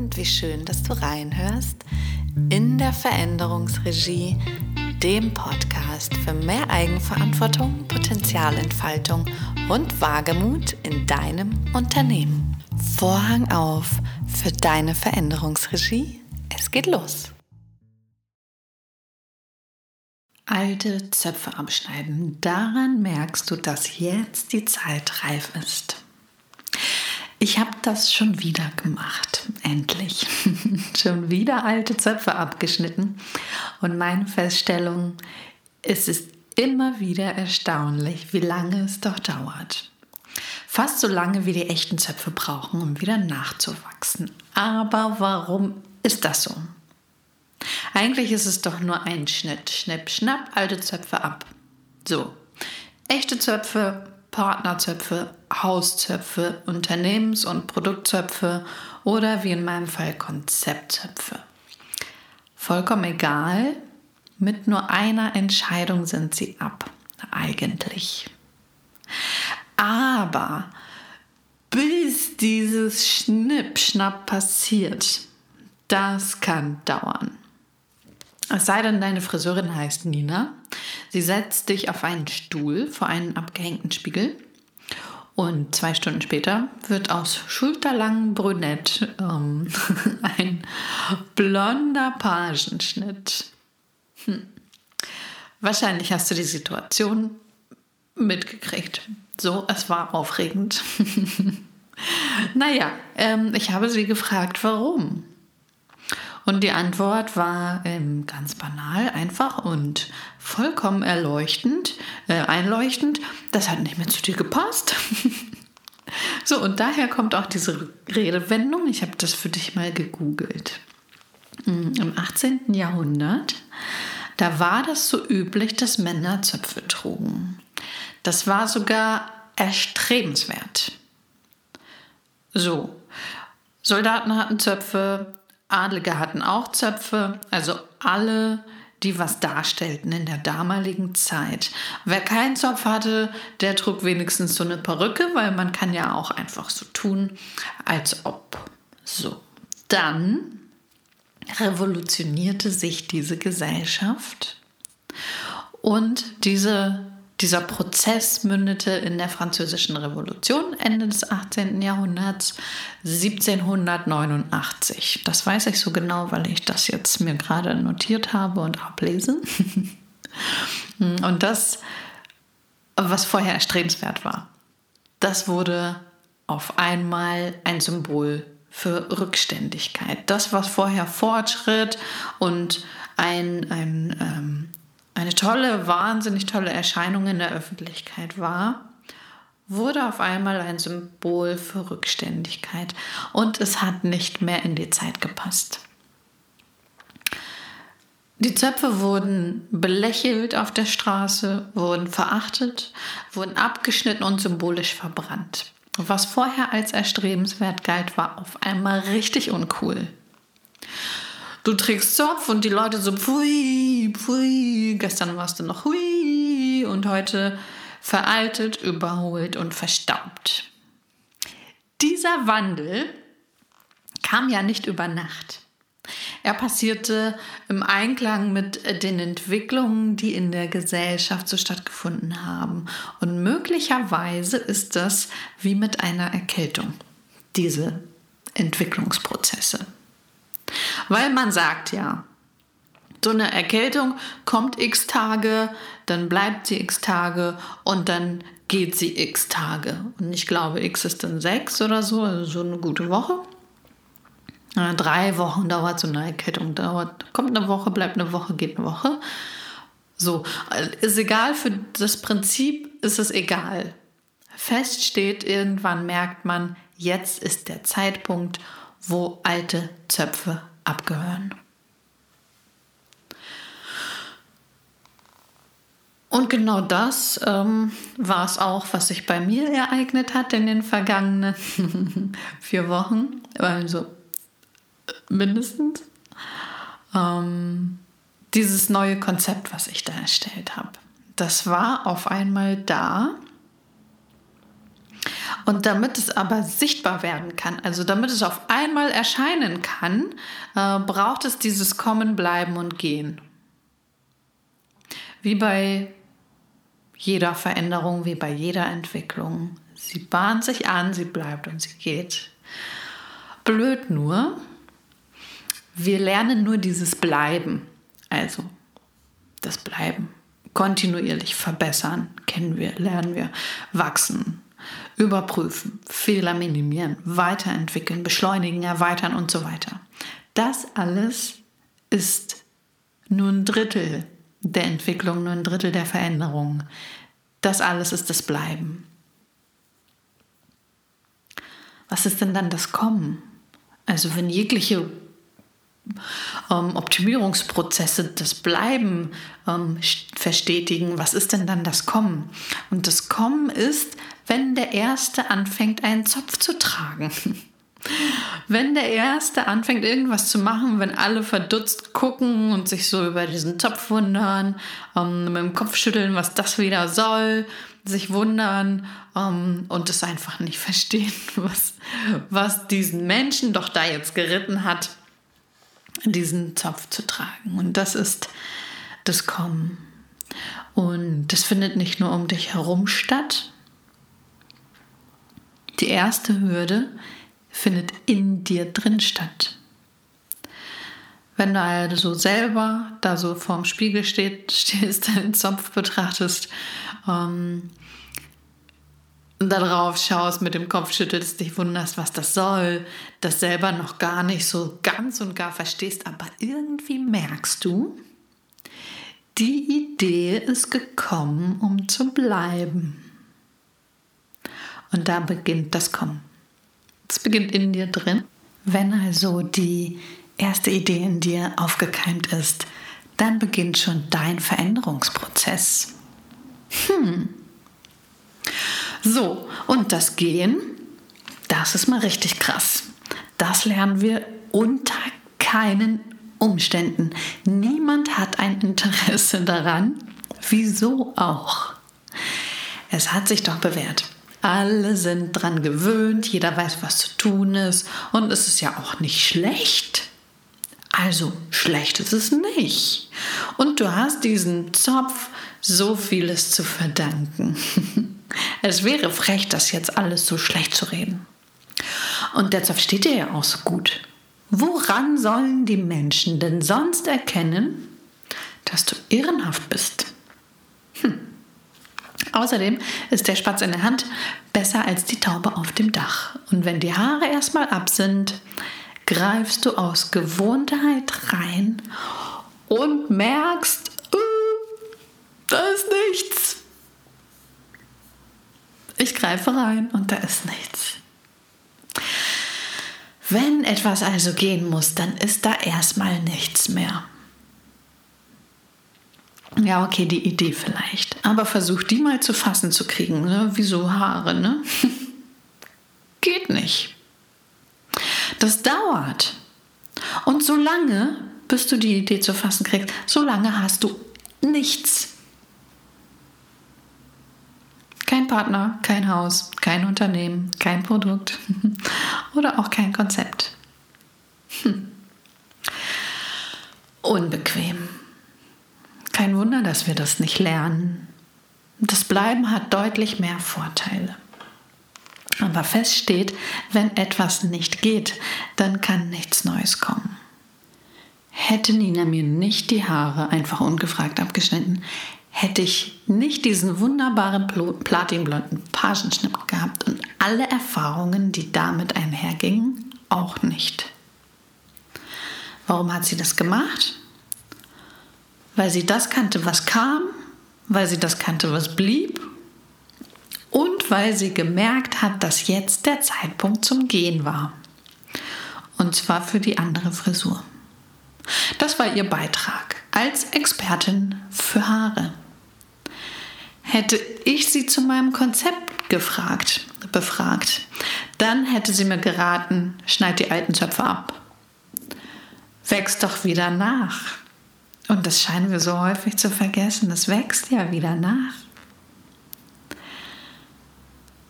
und wie schön, dass du reinhörst in der Veränderungsregie, dem Podcast für mehr Eigenverantwortung, Potenzialentfaltung und Wagemut in deinem Unternehmen. Vorhang auf für deine Veränderungsregie. Es geht los. Alte Zöpfe abschneiden. Daran merkst du, dass jetzt die Zeit reif ist. Ich habe das schon wieder gemacht, endlich. schon wieder alte Zöpfe abgeschnitten. Und meine Feststellung, es ist immer wieder erstaunlich, wie lange es doch dauert. Fast so lange, wie die echten Zöpfe brauchen, um wieder nachzuwachsen. Aber warum ist das so? Eigentlich ist es doch nur ein Schnitt. Schnipp, schnapp, alte Zöpfe ab. So. Echte Zöpfe Partnerzöpfe, Hauszöpfe, Unternehmens- und Produktzöpfe oder wie in meinem Fall Konzeptzöpfe. Vollkommen egal, mit nur einer Entscheidung sind sie ab, eigentlich. Aber bis dieses Schnippschnapp passiert, das kann dauern. Es sei denn, deine Friseurin heißt Nina. Sie setzt dich auf einen Stuhl vor einen abgehängten Spiegel. Und zwei Stunden später wird aus schulterlangen Brünett ähm, ein blonder Pagenschnitt. Hm. Wahrscheinlich hast du die Situation mitgekriegt. So, es war aufregend. naja, ähm, ich habe sie gefragt, warum. Und die Antwort war ähm, ganz banal, einfach und vollkommen erleuchtend, äh, einleuchtend. Das hat nicht mehr zu dir gepasst. so, und daher kommt auch diese Redewendung. Ich habe das für dich mal gegoogelt. Mm, Im 18. Jahrhundert, da war das so üblich, dass Männer Zöpfe trugen. Das war sogar erstrebenswert. So, Soldaten hatten Zöpfe, Adlige hatten auch Zöpfe, also alle, die was darstellten in der damaligen Zeit. Wer keinen Zopf hatte, der trug wenigstens so eine Perücke, weil man kann ja auch einfach so tun, als ob. So, dann revolutionierte sich diese Gesellschaft und diese dieser Prozess mündete in der Französischen Revolution Ende des 18. Jahrhunderts 1789. Das weiß ich so genau, weil ich das jetzt mir gerade notiert habe und ablese. und das, was vorher erstrebenswert war, das wurde auf einmal ein Symbol für Rückständigkeit. Das, was vorher Fortschritt und ein, ein ähm, eine tolle, wahnsinnig tolle Erscheinung in der Öffentlichkeit war, wurde auf einmal ein Symbol für Rückständigkeit und es hat nicht mehr in die Zeit gepasst. Die Zöpfe wurden belächelt auf der Straße, wurden verachtet, wurden abgeschnitten und symbolisch verbrannt. Was vorher als erstrebenswert galt, war auf einmal richtig uncool du trägst Zopf und die Leute so pfui, pfui. Gestern warst du noch hui und heute veraltet, überholt und verstaubt. Dieser Wandel kam ja nicht über Nacht. Er passierte im Einklang mit den Entwicklungen, die in der Gesellschaft so stattgefunden haben. Und möglicherweise ist das wie mit einer Erkältung, diese Entwicklungsprozesse. Weil man sagt ja, so eine Erkältung kommt x Tage, dann bleibt sie x Tage und dann geht sie x Tage. Und ich glaube, x ist dann sechs oder so, also so eine gute Woche. Drei Wochen dauert so eine Erkältung. Dauert, kommt eine Woche, bleibt eine Woche, geht eine Woche. So, ist egal, für das Prinzip ist es egal. Fest steht, irgendwann merkt man, jetzt ist der Zeitpunkt, wo alte Zöpfe abgehören. Und genau das ähm, war es auch, was sich bei mir ereignet hat in den vergangenen vier Wochen, also mindestens. Ähm, dieses neue Konzept, was ich da erstellt habe, das war auf einmal da Und damit es aber sichtbar werden kann, also damit es auf einmal erscheinen kann, äh, braucht es dieses Kommen, Bleiben und Gehen. Wie bei jeder Veränderung, wie bei jeder Entwicklung. Sie bahnt sich an, sie bleibt und sie geht. Blöd nur, wir lernen nur dieses Bleiben. Also das Bleiben. Kontinuierlich verbessern, kennen wir, lernen wir, wachsen, überprüfen, Fehler minimieren, weiterentwickeln, beschleunigen, erweitern und so weiter. Das alles ist nur ein Drittel der Entwicklung, nur ein Drittel der Veränderung. Das alles ist das Bleiben. Was ist denn dann das Kommen? Also wenn jegliche ähm, Optimierungsprozesse das Bleiben ähm, verstetigen, was ist denn dann das Kommen? Und das Kommen ist, wenn der Erste anfängt, einen Zopf zu tragen. Wenn der Erste anfängt, irgendwas zu machen, wenn alle verdutzt gucken und sich so über diesen Topf wundern, ähm, mit dem Kopf schütteln, was das wieder soll, sich wundern ähm, und es einfach nicht verstehen, was, was diesen Menschen doch da jetzt geritten hat, diesen Zopf zu tragen. Und das ist das Kommen. Und das findet nicht nur um dich herum statt. Die erste Hürde findet in dir drin statt. Wenn du also selber da so vorm Spiegel steht, stehst, deinen Zopf betrachtest, ähm, da drauf schaust, mit dem Kopf schüttelst, dich wunderst, was das soll, das selber noch gar nicht so ganz und gar verstehst, aber irgendwie merkst du, die Idee ist gekommen, um zu bleiben. Und da beginnt das Kommen. Es beginnt in dir drin. Wenn also die erste Idee in dir aufgekeimt ist, dann beginnt schon dein Veränderungsprozess. Hm, so, und das Gehen, das ist mal richtig krass. Das lernen wir unter keinen Umständen. Niemand hat ein Interesse daran. Wieso auch? Es hat sich doch bewährt. Alle sind dran gewöhnt, jeder weiß, was zu tun ist und es ist ja auch nicht schlecht. Also schlecht ist es nicht. Und du hast diesem Zopf so vieles zu verdanken. Es wäre frech, das jetzt alles so schlecht zu reden. Und Zopf steht dir ja auch so gut. Woran sollen die Menschen denn sonst erkennen, dass du ehrenhaft bist? Hm. Außerdem ist der Spatz in der Hand besser als die Taube auf dem Dach. Und wenn die Haare erstmal ab sind, greifst du aus Gewohnheit rein und merkst, uh, da ist nichts. Ich greife rein und da ist nichts. Wenn etwas also gehen muss, dann ist da erstmal nichts mehr. Ja, okay, die Idee vielleicht. Aber versuch die mal zu fassen zu kriegen. Ne? Wie so Haare, ne? Geht nicht. Das dauert. Und solange, bis du die Idee zu fassen kriegst, solange hast du nichts. Kein Partner, kein Haus, kein Unternehmen, kein Produkt oder auch kein Konzept. Hm. Unbequem. Kein Wunder, dass wir das nicht lernen. Das Bleiben hat deutlich mehr Vorteile. Aber fest steht, wenn etwas nicht geht, dann kann nichts Neues kommen. Hätte Nina mir nicht die Haare einfach ungefragt abgeschnitten, hätte ich nicht diesen wunderbaren platinblonden Pagenschnitt gehabt und alle Erfahrungen, die damit einhergingen, auch nicht. Warum hat sie das gemacht? Weil sie das kannte, was kam, weil sie das kannte, was blieb und weil sie gemerkt hat, dass jetzt der Zeitpunkt zum Gehen war. Und zwar für die andere Frisur. Das war ihr Beitrag als Expertin für Haare. Hätte ich sie zu meinem Konzept gefragt, befragt, dann hätte sie mir geraten, schneid die alten Zöpfe ab. Wächst doch wieder nach. Und das scheinen wir so häufig zu vergessen. Es wächst ja wieder nach.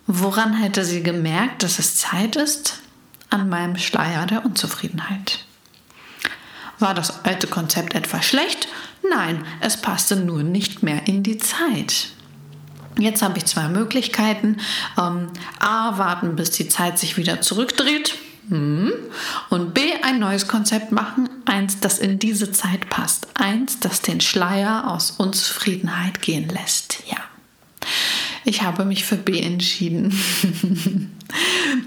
Woran hätte sie gemerkt, dass es Zeit ist? An meinem Schleier der Unzufriedenheit. War das alte Konzept etwa schlecht? Nein, es passte nur nicht mehr in die Zeit. Jetzt habe ich zwei Möglichkeiten. Ähm, A, warten, bis die Zeit sich wieder zurückdreht. Hm. Und B, ein neues Konzept machen. Eins, das in diese Zeit passt. Eins, das den Schleier aus Unzufriedenheit gehen lässt. Ja. Ich habe mich für B entschieden.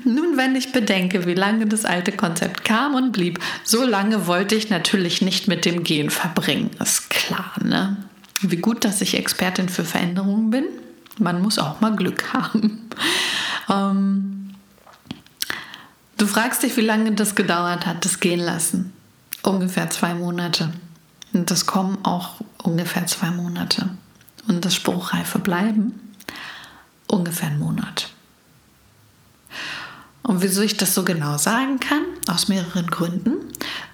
Nun, wenn ich bedenke, wie lange das alte Konzept kam und blieb, so lange wollte ich natürlich nicht mit dem Gehen verbringen. Ist klar, ne? Wie gut, dass ich Expertin für Veränderungen bin. Man muss auch mal Glück haben. Ähm, du fragst dich, wie lange das gedauert hat, das Gehen lassen. Ungefähr zwei Monate. Und das kommen auch ungefähr zwei Monate. Und das Spruchreife bleiben ungefähr einen Monat. Und wieso ich das so genau sagen kann? Aus mehreren Gründen.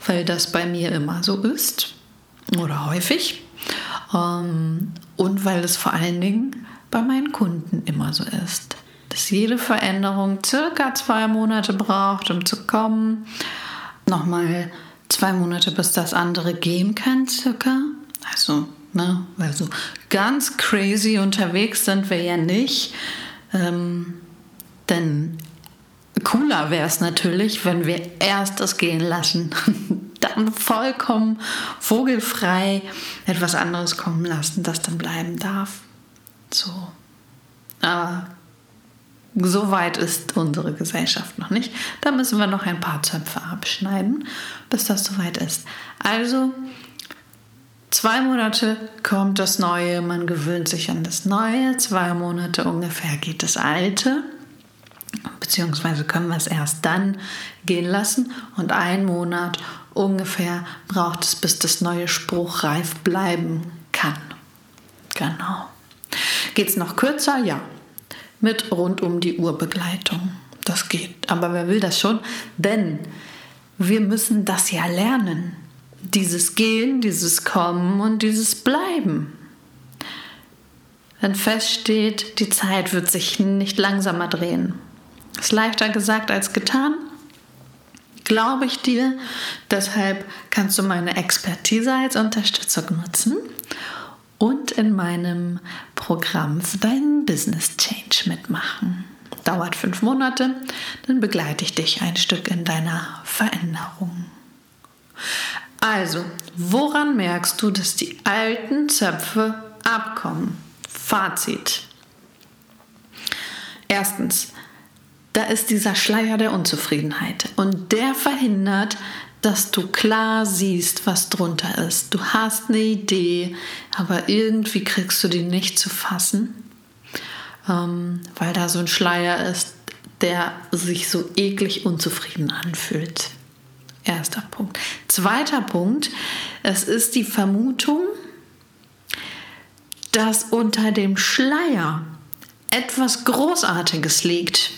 Weil das bei mir immer so ist oder häufig. Ähm, und weil es vor allen Dingen bei meinen Kunden immer so ist. Dass jede Veränderung circa zwei Monate braucht, um zu kommen. Nochmal zwei Monate, bis das andere gehen kann, circa. Also, ne, weil ganz crazy unterwegs sind wir ja nicht. Ähm, denn cooler wäre es natürlich, wenn wir erst das gehen lassen, dann vollkommen vogelfrei etwas anderes kommen lassen, das dann bleiben darf. So. Aber so weit ist unsere Gesellschaft noch nicht. Da müssen wir noch ein paar Zöpfe abschneiden, bis das soweit ist. Also, zwei Monate kommt das Neue, man gewöhnt sich an das Neue, zwei Monate ungefähr geht das Alte beziehungsweise können wir es erst dann gehen lassen und einen Monat ungefähr braucht es, bis das neue Spruch reif bleiben kann. Genau. Geht es noch kürzer? Ja. Mit rund um die Uhr Begleitung. Das geht. Aber wer will das schon? Denn wir müssen das ja lernen. Dieses Gehen, dieses Kommen und dieses Bleiben. Wenn feststeht, die Zeit wird sich nicht langsamer drehen, ist leichter gesagt als getan. Glaube ich dir. Deshalb kannst du meine Expertise als Unterstützung nutzen und in meinem Programm für deinen Business Change mitmachen. Dauert fünf Monate, dann begleite ich dich ein Stück in deiner Veränderung. Also, woran merkst du, dass die alten Zöpfe abkommen? Fazit. Erstens, da ist dieser Schleier der Unzufriedenheit und der verhindert, dass du klar siehst, was drunter ist. Du hast eine Idee, aber irgendwie kriegst du die nicht zu fassen, ähm, weil da so ein Schleier ist, der sich so eklig unzufrieden anfühlt. Erster Punkt. Zweiter Punkt, es ist die Vermutung, dass unter dem Schleier etwas Großartiges liegt.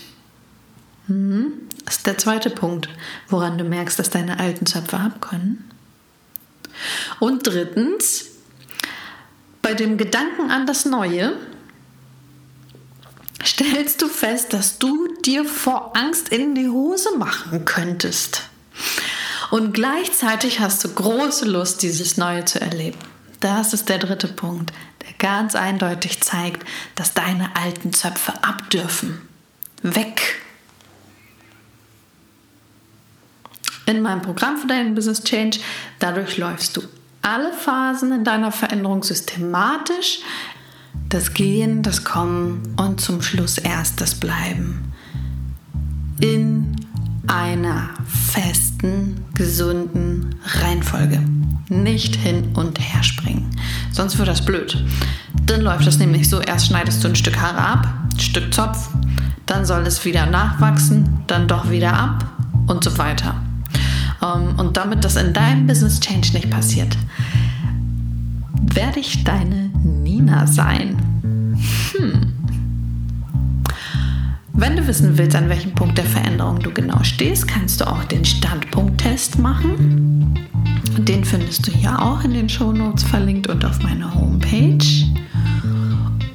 Mhm. Das ist der zweite Punkt, woran du merkst, dass deine alten Zöpfe abkönnen. Und drittens, bei dem Gedanken an das Neue stellst du fest, dass du dir vor Angst in die Hose machen könntest. Und gleichzeitig hast du große Lust, dieses Neue zu erleben. Das ist der dritte Punkt, der ganz eindeutig zeigt, dass deine alten Zöpfe abdürfen. Weg in meinem Programm für deinen Business Change. Dadurch läufst du alle Phasen in deiner Veränderung systematisch. Das Gehen, das Kommen und zum Schluss erst das Bleiben. In einer festen, gesunden Reihenfolge. Nicht hin und her springen. Sonst wird das blöd. Dann läuft das nämlich so: erst schneidest du ein Stück Haare ab, ein Stück Zopf, dann soll es wieder nachwachsen, dann doch wieder ab und so weiter. Ähm, und damit das in deinem Business Change nicht passiert, werde ich deine Nina sein. Hm. Wenn du wissen willst, an welchem Punkt der Veränderung du genau stehst, kannst du auch den Standpunkttest machen. Den findest du hier auch in den Shownotes verlinkt und auf meiner Homepage.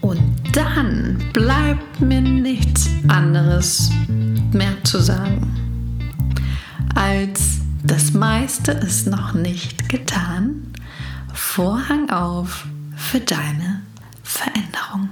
Und dann bleibt mir nichts anderes mehr zu sagen, als das meiste ist noch nicht getan. Vorhang auf für deine Veränderung.